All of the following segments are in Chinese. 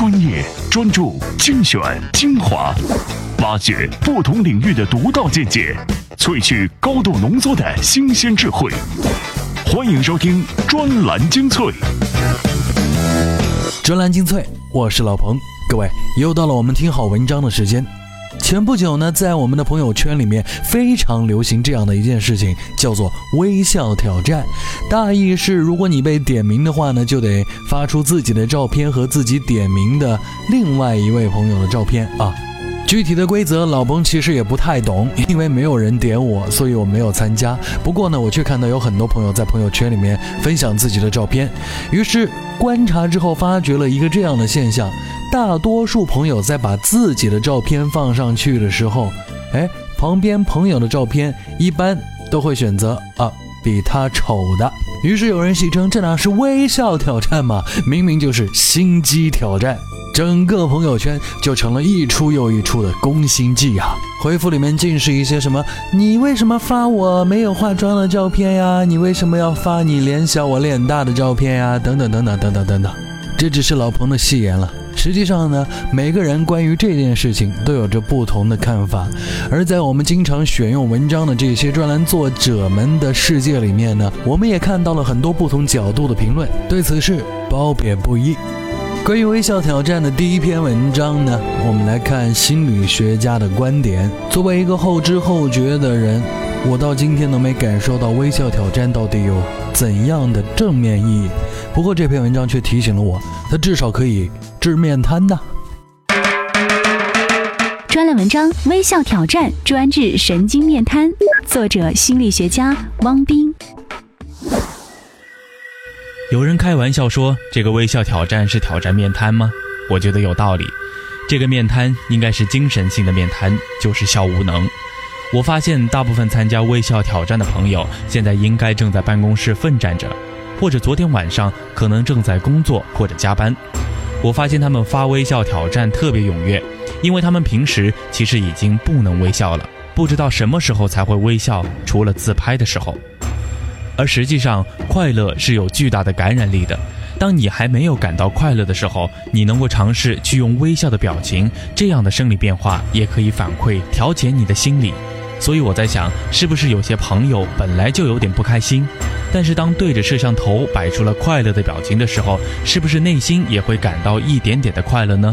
专业、专注、精选、精华，挖掘不同领域的独到见解，萃取高度浓缩的新鲜智慧。欢迎收听专栏精粹。专栏精粹，我是老彭。各位，又到了我们听好文章的时间。前不久呢，在我们的朋友圈里面非常流行这样的一件事情，叫做微笑挑战。大意是，如果你被点名的话呢，就得发出自己的照片和自己点名的另外一位朋友的照片啊。具体的规则，老彭其实也不太懂，因为没有人点我，所以我没有参加。不过呢，我却看到有很多朋友在朋友圈里面分享自己的照片，于是观察之后发觉了一个这样的现象。大多数朋友在把自己的照片放上去的时候，哎，旁边朋友的照片一般都会选择啊比他丑的。于是有人戏称这哪是微笑挑战嘛？明明就是心机挑战。整个朋友圈就成了一出又一出的攻心计啊！回复里面尽是一些什么“你为什么发我没有化妆的照片呀？你为什么要发你脸小我脸大的照片呀？等等等等等等等等。这只是老彭的戏言了。实际上呢，每个人关于这件事情都有着不同的看法。而在我们经常选用文章的这些专栏作者们的世界里面呢，我们也看到了很多不同角度的评论，对此事褒贬不一。关于微笑挑战的第一篇文章呢，我们来看心理学家的观点。作为一个后知后觉的人，我到今天都没感受到微笑挑战到底有怎样的正面意义。不过这篇文章却提醒了我，它至少可以。治面瘫呐专栏文章《微笑挑战》专治神经面瘫，作者心理学家汪斌。有人开玩笑说，这个微笑挑战是挑战面瘫吗？我觉得有道理。这个面瘫应该是精神性的面瘫，就是笑无能。我发现大部分参加微笑挑战的朋友，现在应该正在办公室奋战着，或者昨天晚上可能正在工作或者加班。我发现他们发微笑挑战特别踊跃，因为他们平时其实已经不能微笑了，不知道什么时候才会微笑，除了自拍的时候。而实际上，快乐是有巨大的感染力的。当你还没有感到快乐的时候，你能够尝试去用微笑的表情，这样的生理变化也可以反馈调节你的心理。所以我在想，是不是有些朋友本来就有点不开心，但是当对着摄像头摆出了快乐的表情的时候，是不是内心也会感到一点点的快乐呢？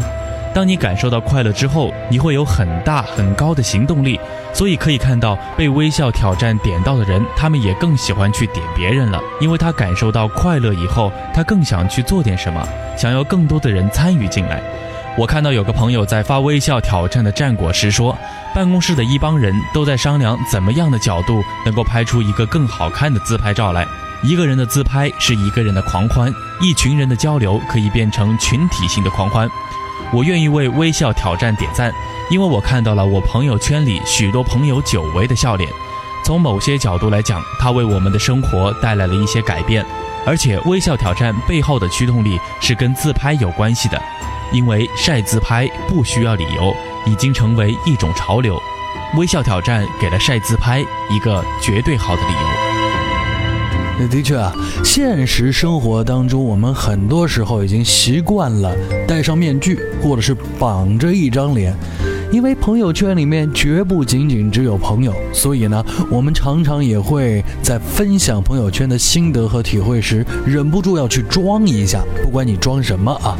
当你感受到快乐之后，你会有很大很高的行动力。所以可以看到，被微笑挑战点到的人，他们也更喜欢去点别人了，因为他感受到快乐以后，他更想去做点什么，想要更多的人参与进来。我看到有个朋友在发微笑挑战的战果时说，办公室的一帮人都在商量怎么样的角度能够拍出一个更好看的自拍照来。一个人的自拍是一个人的狂欢，一群人的交流可以变成群体性的狂欢。我愿意为微笑挑战点赞，因为我看到了我朋友圈里许多朋友久违的笑脸。从某些角度来讲，它为我们的生活带来了一些改变。而且微笑挑战背后的驱动力是跟自拍有关系的。因为晒自拍不需要理由，已经成为一种潮流。微笑挑战给了晒自拍一个绝对好的理由。的确啊，现实生活当中，我们很多时候已经习惯了戴上面具，或者是绑着一张脸。因为朋友圈里面绝不仅仅只有朋友，所以呢，我们常常也会在分享朋友圈的心得和体会时，忍不住要去装一下。不管你装什么啊，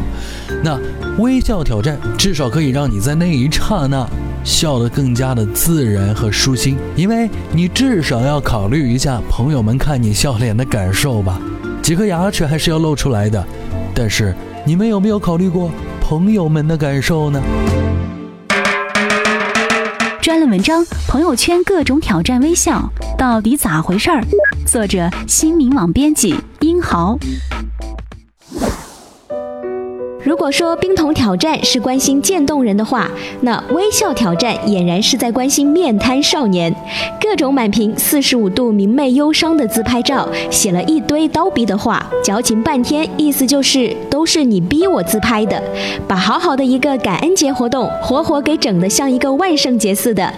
那微笑挑战至少可以让你在那一刹那笑得更加的自然和舒心，因为你至少要考虑一下朋友们看你笑脸的感受吧。几颗牙齿还是要露出来的，但是你们有没有考虑过朋友们的感受呢？专栏文章：朋友圈各种挑战微笑，到底咋回事儿？作者：新民网编辑英豪。如果说冰桶挑战是关心渐冻人的话，那微笑挑战俨然是在关心面瘫少年。各种满屏四十五度明媚忧伤的自拍照，写了一堆刀逼的话，矫情半天，意思就是都是你逼我自拍的，把好好的一个感恩节活动活活给整得像一个万圣节似的。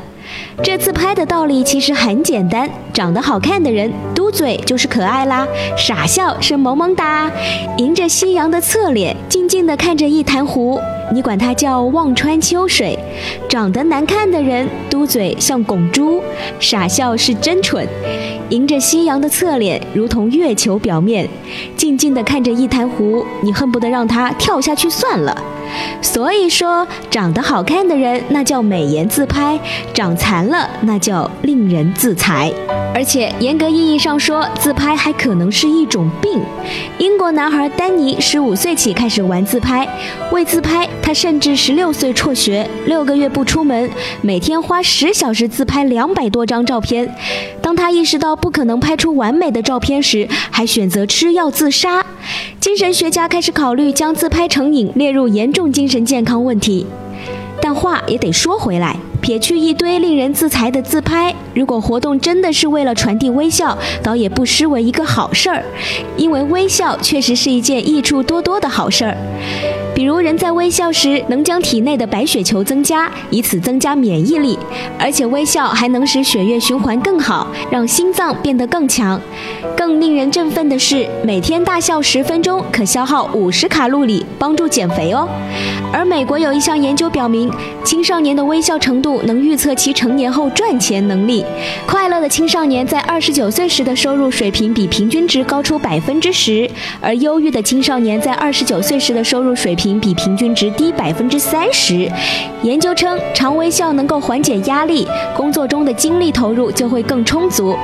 这自拍的道理其实很简单，长得好看的人嘟嘴就是可爱啦，傻笑是萌萌哒，迎着夕阳的侧脸，静静地看着一潭湖，你管它叫望穿秋水。长得难看的人嘟嘴像拱猪，傻笑是真蠢，迎着夕阳的侧脸，如同月球表面，静静地看着一潭湖，你恨不得让它跳下去算了。所以说，长得好看的人那叫美颜自拍，长残了那叫令人自裁。而且严格意义上说，自拍还可能是一种病。英国男孩丹尼十五岁起开始玩自拍，为自拍，他甚至十六岁辍学，六个月不出门，每天花十小时自拍两百多张照片。当他意识到不可能拍出完美的照片时，还选择吃药自杀。精神学家开始考虑将自拍成瘾列入严重精神健康问题。话也得说回来，撇去一堆令人自裁的自拍，如果活动真的是为了传递微笑，倒也不失为一个好事儿。因为微笑确实是一件益处多多的好事儿。比如人在微笑时能将体内的白血球增加，以此增加免疫力，而且微笑还能使血液循环更好，让心脏变得更强。更令人振奋的是，每天大笑十分钟可消耗五十卡路里，帮助减肥哦。而美国有一项研究表明，青少年的微笑程度能预测其成年后赚钱能力。快乐的青少年在二十九岁时的收入水平比平均值高出百分之十，而忧郁的青少年在二十九岁时的收入水平比平均值低百分之三十。研究称，常微笑能够缓解压力，工作中的精力投入就会更充足。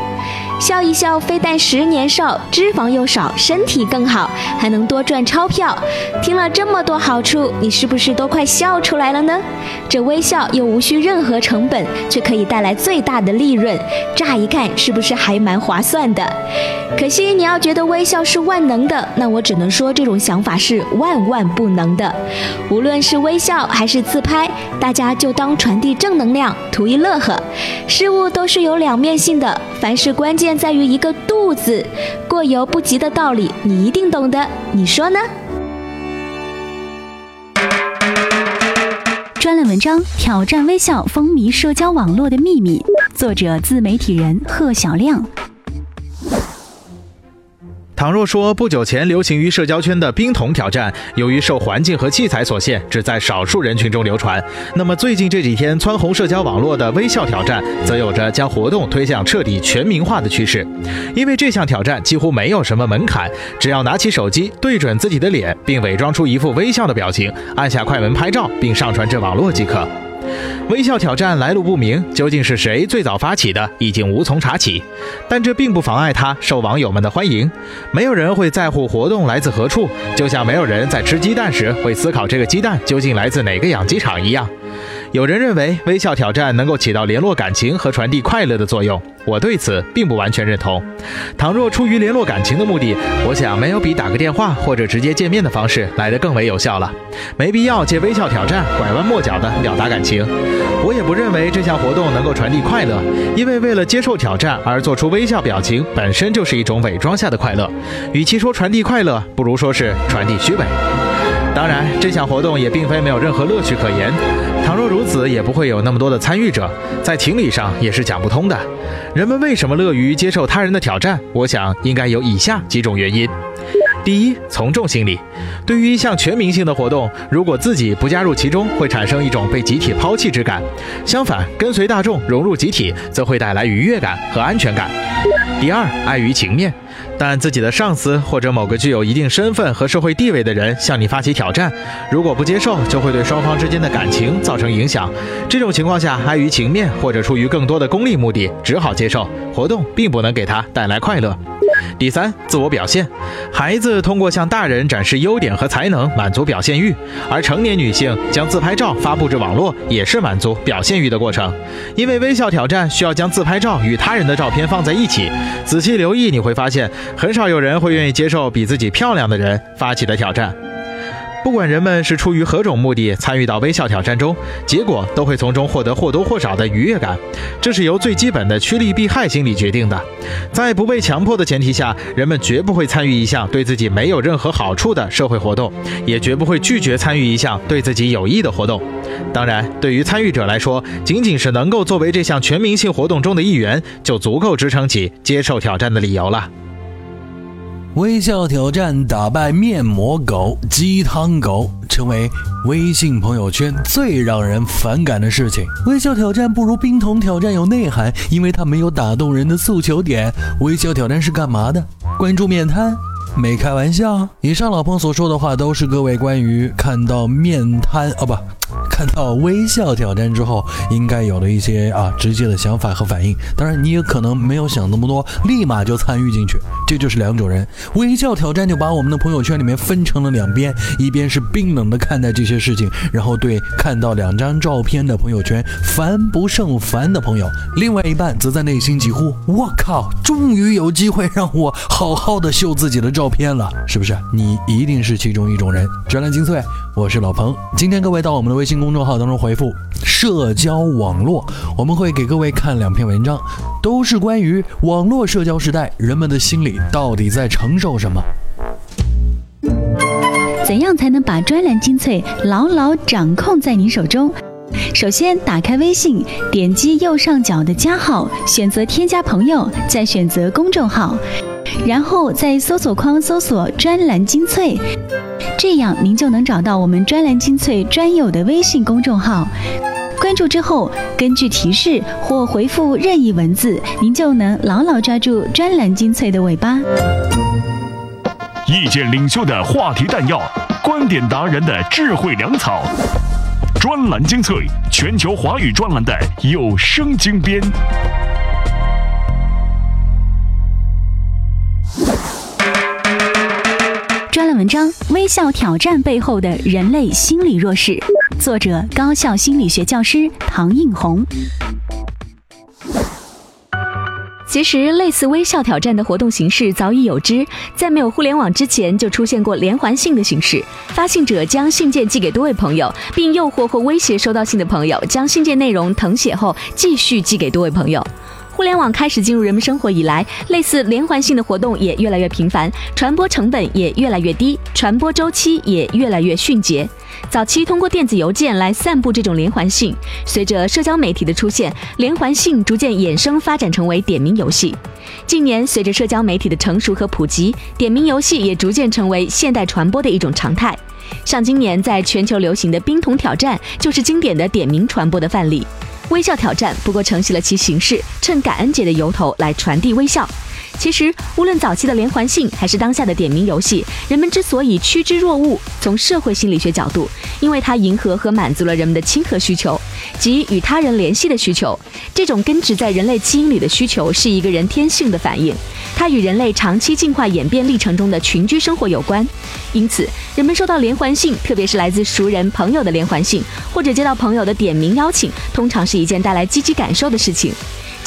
笑一笑，非但十年少，脂肪又少，身体更好，还能多赚钞票。听了这么多好处，你是不是都快笑出来了呢？这微笑又无需任何成本，却可以带来最大的利润，乍一看是不是还蛮划算的？可惜你要觉得微笑是万能的，那我只能说这种想法是万万不能的。无论是微笑还是自拍，大家就当传递正能量，图一乐呵。事物都是有两面性的，凡事关键。在于一个“度”字，过犹不及的道理，你一定懂得，你说呢？专栏文章：挑战微笑风靡社交网络的秘密，作者：自媒体人贺小亮。倘若说不久前流行于社交圈的冰桶挑战，由于受环境和器材所限，只在少数人群中流传，那么最近这几天蹿红社交网络的微笑挑战，则有着将活动推向彻底全民化的趋势。因为这项挑战几乎没有什么门槛，只要拿起手机对准自己的脸，并伪装出一副微笑的表情，按下快门拍照，并上传至网络即可。微笑挑战来路不明，究竟是谁最早发起的，已经无从查起。但这并不妨碍它受网友们的欢迎。没有人会在乎活动来自何处，就像没有人在吃鸡蛋时会思考这个鸡蛋究竟来自哪个养鸡场一样。有人认为微笑挑战能够起到联络感情和传递快乐的作用，我对此并不完全认同。倘若出于联络感情的目的，我想没有比打个电话或者直接见面的方式来得更为有效了。没必要借微笑挑战拐弯抹角地表达感情。我也不认为这项活动能够传递快乐，因为为了接受挑战而做出微笑表情本身就是一种伪装下的快乐。与其说传递快乐，不如说是传递虚伪。当然，这项活动也并非没有任何乐趣可言。倘若如此，也不会有那么多的参与者，在情理上也是讲不通的。人们为什么乐于接受他人的挑战？我想应该有以下几种原因。第一，从众心理。对于一项全民性的活动，如果自己不加入其中，会产生一种被集体抛弃之感；相反，跟随大众，融入集体，则会带来愉悦感和安全感。第二，碍于情面。但自己的上司或者某个具有一定身份和社会地位的人向你发起挑战，如果不接受，就会对双方之间的感情造成影响。这种情况下，碍于情面或者出于更多的功利目的，只好接受活动，并不能给他带来快乐。第三，自我表现。孩子通过向大人展示优点和才能，满足表现欲；而成年女性将自拍照发布至网络，也是满足表现欲的过程。因为微笑挑战需要将自拍照与他人的照片放在一起，仔细留意你会发现，很少有人会愿意接受比自己漂亮的人发起的挑战。不管人们是出于何种目的参与到微笑挑战中，结果都会从中获得或多或少的愉悦感。这是由最基本的趋利避害心理决定的。在不被强迫的前提下，人们绝不会参与一项对自己没有任何好处的社会活动，也绝不会拒绝参与一项对自己有益的活动。当然，对于参与者来说，仅仅是能够作为这项全民性活动中的一员，就足够支撑起接受挑战的理由了。微笑挑战打败面膜狗、鸡汤狗，成为微信朋友圈最让人反感的事情。微笑挑战不如冰桶挑战有内涵，因为它没有打动人的诉求点。微笑挑战是干嘛的？关注面瘫？没开玩笑。以上老彭所说的话，都是各位关于看到面瘫哦不。看到微笑挑战之后，应该有了一些啊直接的想法和反应。当然，你也可能没有想那么多，立马就参与进去。这就是两种人。微笑挑战就把我们的朋友圈里面分成了两边，一边是冰冷的看待这些事情，然后对看到两张照片的朋友圈烦不胜烦的朋友；另外一半则在内心疾呼：“我靠，终于有机会让我好好的秀自己的照片了，是不是？”你一定是其中一种人。专栏精粹，我是老彭。今天各位到我们的微信公。众号当中回复“社交网络”，我们会给各位看两篇文章，都是关于网络社交时代人们的心理到底在承受什么。怎样才能把专栏精粹牢牢掌控在你手中？首先，打开微信，点击右上角的加号，选择添加朋友，再选择公众号，然后在搜索框搜索“专栏精粹”。这样您就能找到我们专栏精粹专有的微信公众号，关注之后，根据提示或回复任意文字，您就能牢牢抓住专栏精粹的尾巴。意见领袖的话题弹药，观点达人的智慧粮草，专栏精粹全球华语专栏的有声精编。专栏文章《微笑挑战背后的人类心理弱势》，作者高校心理学教师唐映红。其实，类似微笑挑战的活动形式早已有之，在没有互联网之前，就出现过连环信的形式。发信者将信件寄给多位朋友，并诱惑或威胁收到信的朋友将信件内容誊写后继续寄给多位朋友。互联网开始进入人们生活以来，类似连环性的活动也越来越频繁，传播成本也越来越低，传播周期也越来越迅捷。早期通过电子邮件来散布这种连环性，随着社交媒体的出现，连环性逐渐衍生发展成为点名游戏。近年，随着社交媒体的成熟和普及，点名游戏也逐渐成为现代传播的一种常态。像今年在全球流行的冰桶挑战，就是经典的点名传播的范例。微笑挑战不过承袭了其形式，趁感恩节的由头来传递微笑。其实，无论早期的连环信，还是当下的点名游戏，人们之所以趋之若鹜，从社会心理学角度，因为它迎合和满足了人们的亲和需求，即与他人联系的需求。这种根植在人类基因里的需求，是一个人天性的反应，它与人类长期进化演变历程中的群居生活有关。因此，人们收到连环信，特别是来自熟人、朋友的连环信，或者接到朋友的点名邀请，通常是一件带来积极感受的事情。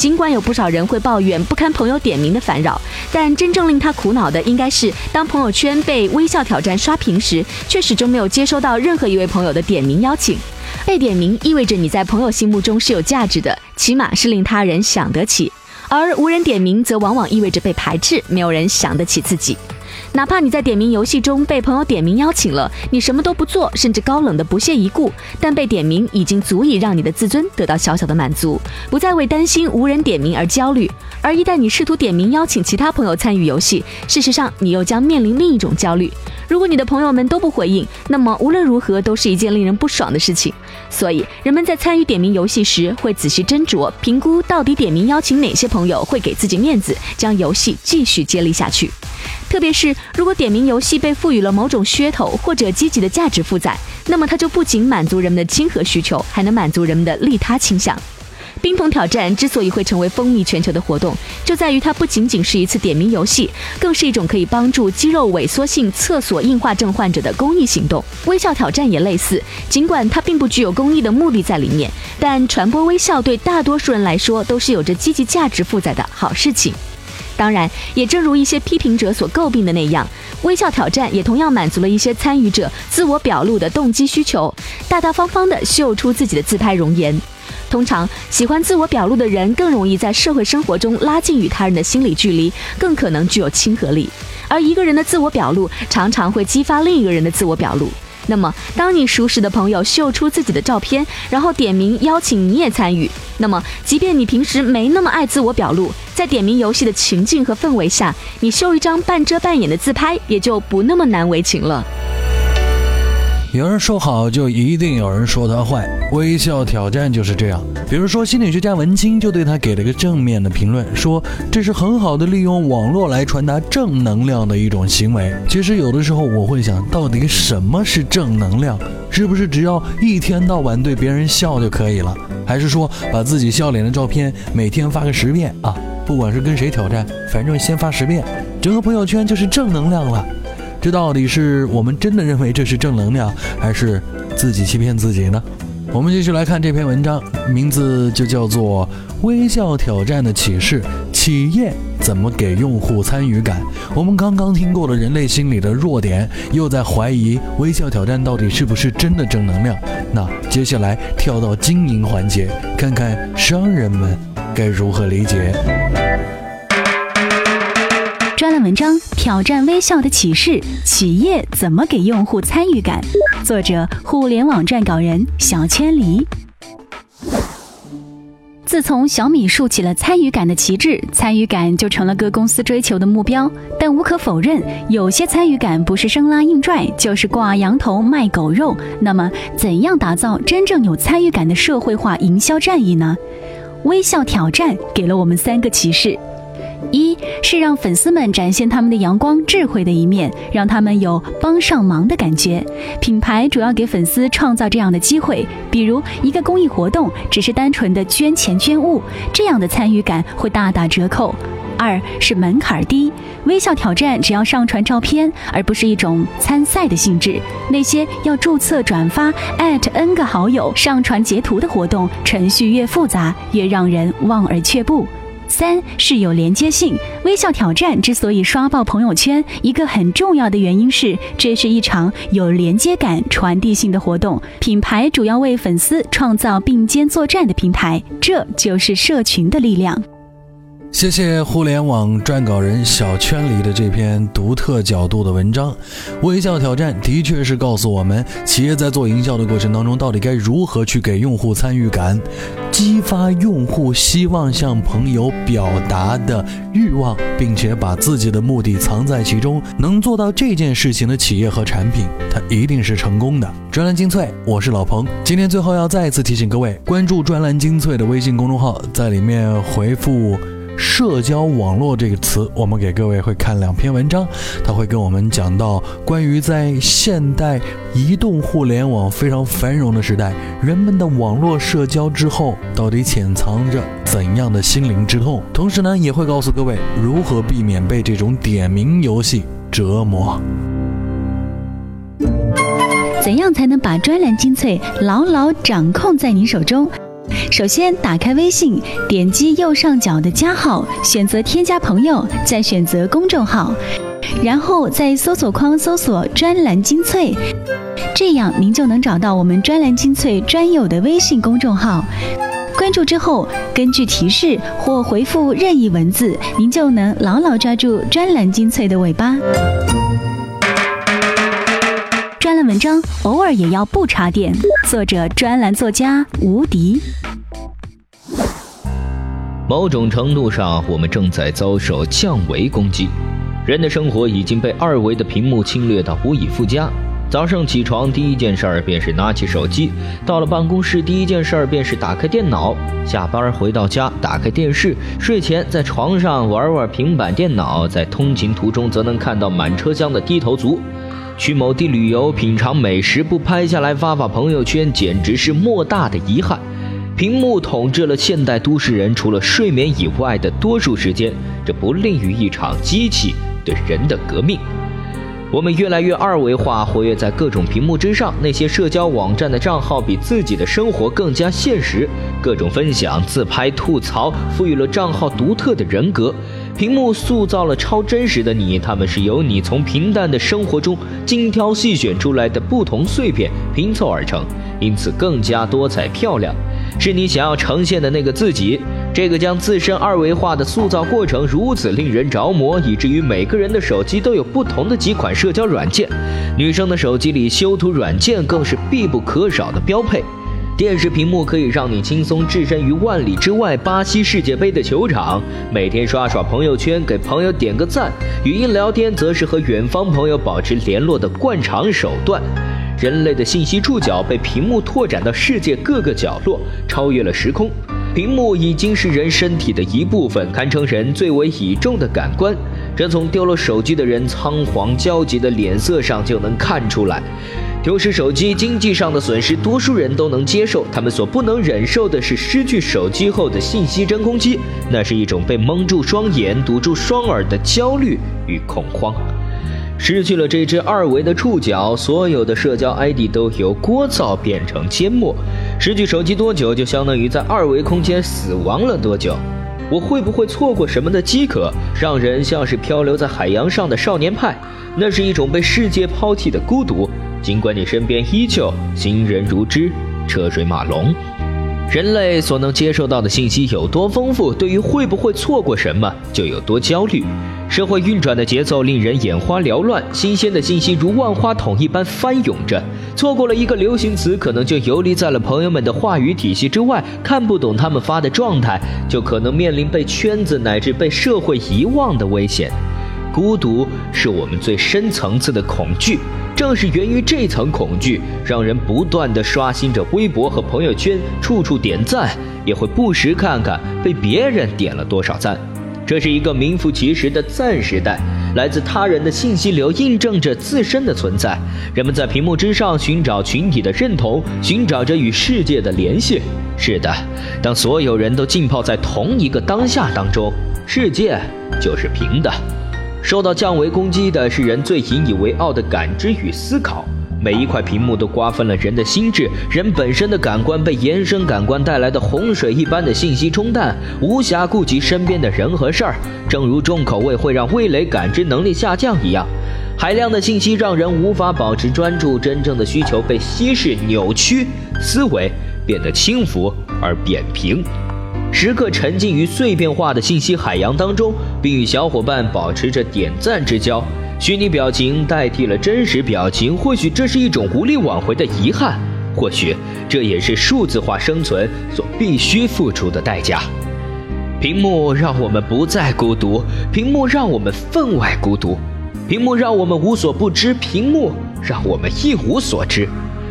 尽管有不少人会抱怨不堪朋友点名的烦扰，但真正令他苦恼的，应该是当朋友圈被微笑挑战刷屏时，却始终没有接收到任何一位朋友的点名邀请。被点名意味着你在朋友心目中是有价值的，起码是令他人想得起；而无人点名则往往意味着被排斥，没有人想得起自己。哪怕你在点名游戏中被朋友点名邀请了，你什么都不做，甚至高冷的不屑一顾，但被点名已经足以让你的自尊得到小小的满足，不再为担心无人点名而焦虑。而一旦你试图点名邀请其他朋友参与游戏，事实上你又将面临另一种焦虑。如果你的朋友们都不回应，那么无论如何都是一件令人不爽的事情。所以，人们在参与点名游戏时，会仔细斟酌评估到底点名邀请哪些朋友会给自己面子，将游戏继续接力下去。特别是如果点名游戏被赋予了某种噱头或者积极的价值负载，那么它就不仅满足人们的亲和需求，还能满足人们的利他倾向。冰桶挑战之所以会成为风靡全球的活动，就在于它不仅仅是一次点名游戏，更是一种可以帮助肌肉萎缩性厕所硬化症患者的公益行动。微笑挑战也类似，尽管它并不具有公益的目的在里面，但传播微笑对大多数人来说都是有着积极价值负载的好事情。当然，也正如一些批评者所诟病的那样，微笑挑战也同样满足了一些参与者自我表露的动机需求，大大方方地秀出自己的自拍容颜。通常喜欢自我表露的人更容易在社会生活中拉近与他人的心理距离，更可能具有亲和力。而一个人的自我表露常常会激发另一个人的自我表露。那么，当你熟识的朋友秀出自己的照片，然后点名邀请你也参与，那么即便你平时没那么爱自我表露，在点名游戏的情境和氛围下，你秀一张半遮半掩的自拍也就不那么难为情了。有人说好，就一定有人说他坏。微笑挑战就是这样。比如说，心理学家文清就对他给了个正面的评论，说这是很好的利用网络来传达正能量的一种行为。其实有的时候我会想，到底什么是正能量？是不是只要一天到晚对别人笑就可以了？还是说把自己笑脸的照片每天发个十遍啊？不管是跟谁挑战，反正先发十遍，整个朋友圈就是正能量了。这到底是我们真的认为这是正能量，还是自己欺骗自己呢？我们继续来看这篇文章，名字就叫做《微笑挑战的启示：企业怎么给用户参与感》。我们刚刚听过了人类心理的弱点，又在怀疑微笑挑战到底是不是真的正能量。那接下来跳到经营环节，看看商人们该如何理解。专栏文章《挑战微笑的启示：企业怎么给用户参与感》，作者：互联网撰稿人小千离。自从小米竖起了参与感的旗帜，参与感就成了各公司追求的目标。但无可否认，有些参与感不是生拉硬拽，就是挂羊头卖狗肉。那么，怎样打造真正有参与感的社会化营销战役呢？微笑挑战给了我们三个启示。是让粉丝们展现他们的阳光、智慧的一面，让他们有帮上忙的感觉。品牌主要给粉丝创造这样的机会，比如一个公益活动，只是单纯的捐钱捐物，这样的参与感会大打折扣。二是门槛低，微笑挑战只要上传照片，而不是一种参赛的性质。那些要注册、转发、艾特 n 个好友、上传截图的活动，程序越复杂，越让人望而却步。三是有连接性，微笑挑战之所以刷爆朋友圈，一个很重要的原因是，这是一场有连接感、传递性的活动。品牌主要为粉丝创造并肩作战的平台，这就是社群的力量。谢谢互联网撰稿人小圈里的这篇独特角度的文章。微笑挑战的确是告诉我们，企业在做营销的过程当中，到底该如何去给用户参与感，激发用户希望向朋友表达的欲望，并且把自己的目的藏在其中。能做到这件事情的企业和产品，它一定是成功的。专栏精粹，我是老彭。今天最后要再一次提醒各位，关注专栏精粹的微信公众号，在里面回复。社交网络这个词，我们给各位会看两篇文章，他会跟我们讲到关于在现代移动互联网非常繁荣的时代，人们的网络社交之后到底潜藏着怎样的心灵之痛。同时呢，也会告诉各位如何避免被这种点名游戏折磨。怎样才能把专栏精粹牢牢掌控在您手中？首先，打开微信，点击右上角的加号，选择添加朋友，再选择公众号，然后在搜索框搜索“专栏精粹”，这样您就能找到我们“专栏精粹”专有的微信公众号。关注之后，根据提示或回复任意文字，您就能牢牢抓住“专栏精粹”的尾巴。文章偶尔也要不插电。作者：专栏作家吴迪。某种程度上，我们正在遭受降维攻击。人的生活已经被二维的屏幕侵略到无以复加。早上起床第一件事儿便是拿起手机，到了办公室第一件事儿便是打开电脑，下班回到家打开电视，睡前在床上玩玩平板电脑，在通勤途中则能看到满车厢的低头族。去某地旅游品尝美食不拍下来发发朋友圈，简直是莫大的遗憾。屏幕统治了现代都市人除了睡眠以外的多数时间，这不利于一场机器对人的革命。我们越来越二维化，活跃在各种屏幕之上。那些社交网站的账号比自己的生活更加现实，各种分享、自拍、吐槽，赋予了账号独特的人格。屏幕塑造了超真实的你，他们是由你从平淡的生活中精挑细选出来的不同碎片拼凑而成，因此更加多彩漂亮，是你想要呈现的那个自己。这个将自身二维化的塑造过程如此令人着魔，以至于每个人的手机都有不同的几款社交软件，女生的手机里修图软件更是必不可少的标配。电视屏幕可以让你轻松置身于万里之外巴西世界杯的球场，每天刷刷朋友圈，给朋友点个赞；语音聊天则是和远方朋友保持联络的惯常手段。人类的信息触角被屏幕拓展到世界各个角落，超越了时空。屏幕已经是人身体的一部分，堪称人最为倚重的感官。这从丢了手机的人仓皇焦急的脸色上就能看出来。丢失手机，经济上的损失，多数人都能接受。他们所不能忍受的是失去手机后的信息真空期，那是一种被蒙住双眼、堵住双耳的焦虑与恐慌。失去了这只二维的触角，所有的社交 ID 都由聒噪变成缄默。失去手机多久，就相当于在二维空间死亡了多久。我会不会错过什么的饥渴，让人像是漂流在海洋上的少年派？那是一种被世界抛弃的孤独。尽管你身边依旧行人如织，车水马龙，人类所能接受到的信息有多丰富，对于会不会错过什么就有多焦虑。社会运转的节奏令人眼花缭乱，新鲜的信息如万花筒一般翻涌着。错过了一个流行词，可能就游离在了朋友们的话语体系之外，看不懂他们发的状态，就可能面临被圈子乃至被社会遗忘的危险。孤独是我们最深层次的恐惧，正是源于这层恐惧，让人不断的刷新着微博和朋友圈，处处点赞，也会不时看看被别人点了多少赞。这是一个名副其实的赞时代，来自他人的信息流印证着自身的存在。人们在屏幕之上寻找群体的认同，寻找着与世界的联系。是的，当所有人都浸泡在同一个当下当中，世界就是平的。受到降维攻击的是人最引以为傲的感知与思考。每一块屏幕都瓜分了人的心智，人本身的感官被延伸感官带来的洪水一般的信息冲淡，无暇顾及身边的人和事儿。正如重口味会让味蕾感知能力下降一样，海量的信息让人无法保持专注，真正的需求被稀释扭曲，思维变得轻浮而扁平，时刻沉浸于碎片化的信息海洋当中，并与小伙伴保持着点赞之交。虚拟表情代替了真实表情，或许这是一种无力挽回的遗憾，或许这也是数字化生存所必须付出的代价。屏幕让我们不再孤独，屏幕让我们分外孤独，屏幕让我们无所不知，屏幕让我们一无所知。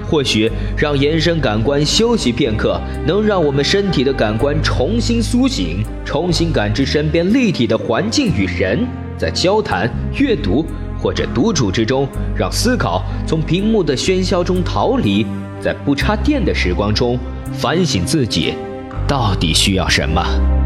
或许让延伸感官休息片刻，能让我们身体的感官重新苏醒，重新感知身边立体的环境与人。在交谈、阅读或者独处之中，让思考从屏幕的喧嚣中逃离，在不插电的时光中反省自己，到底需要什么。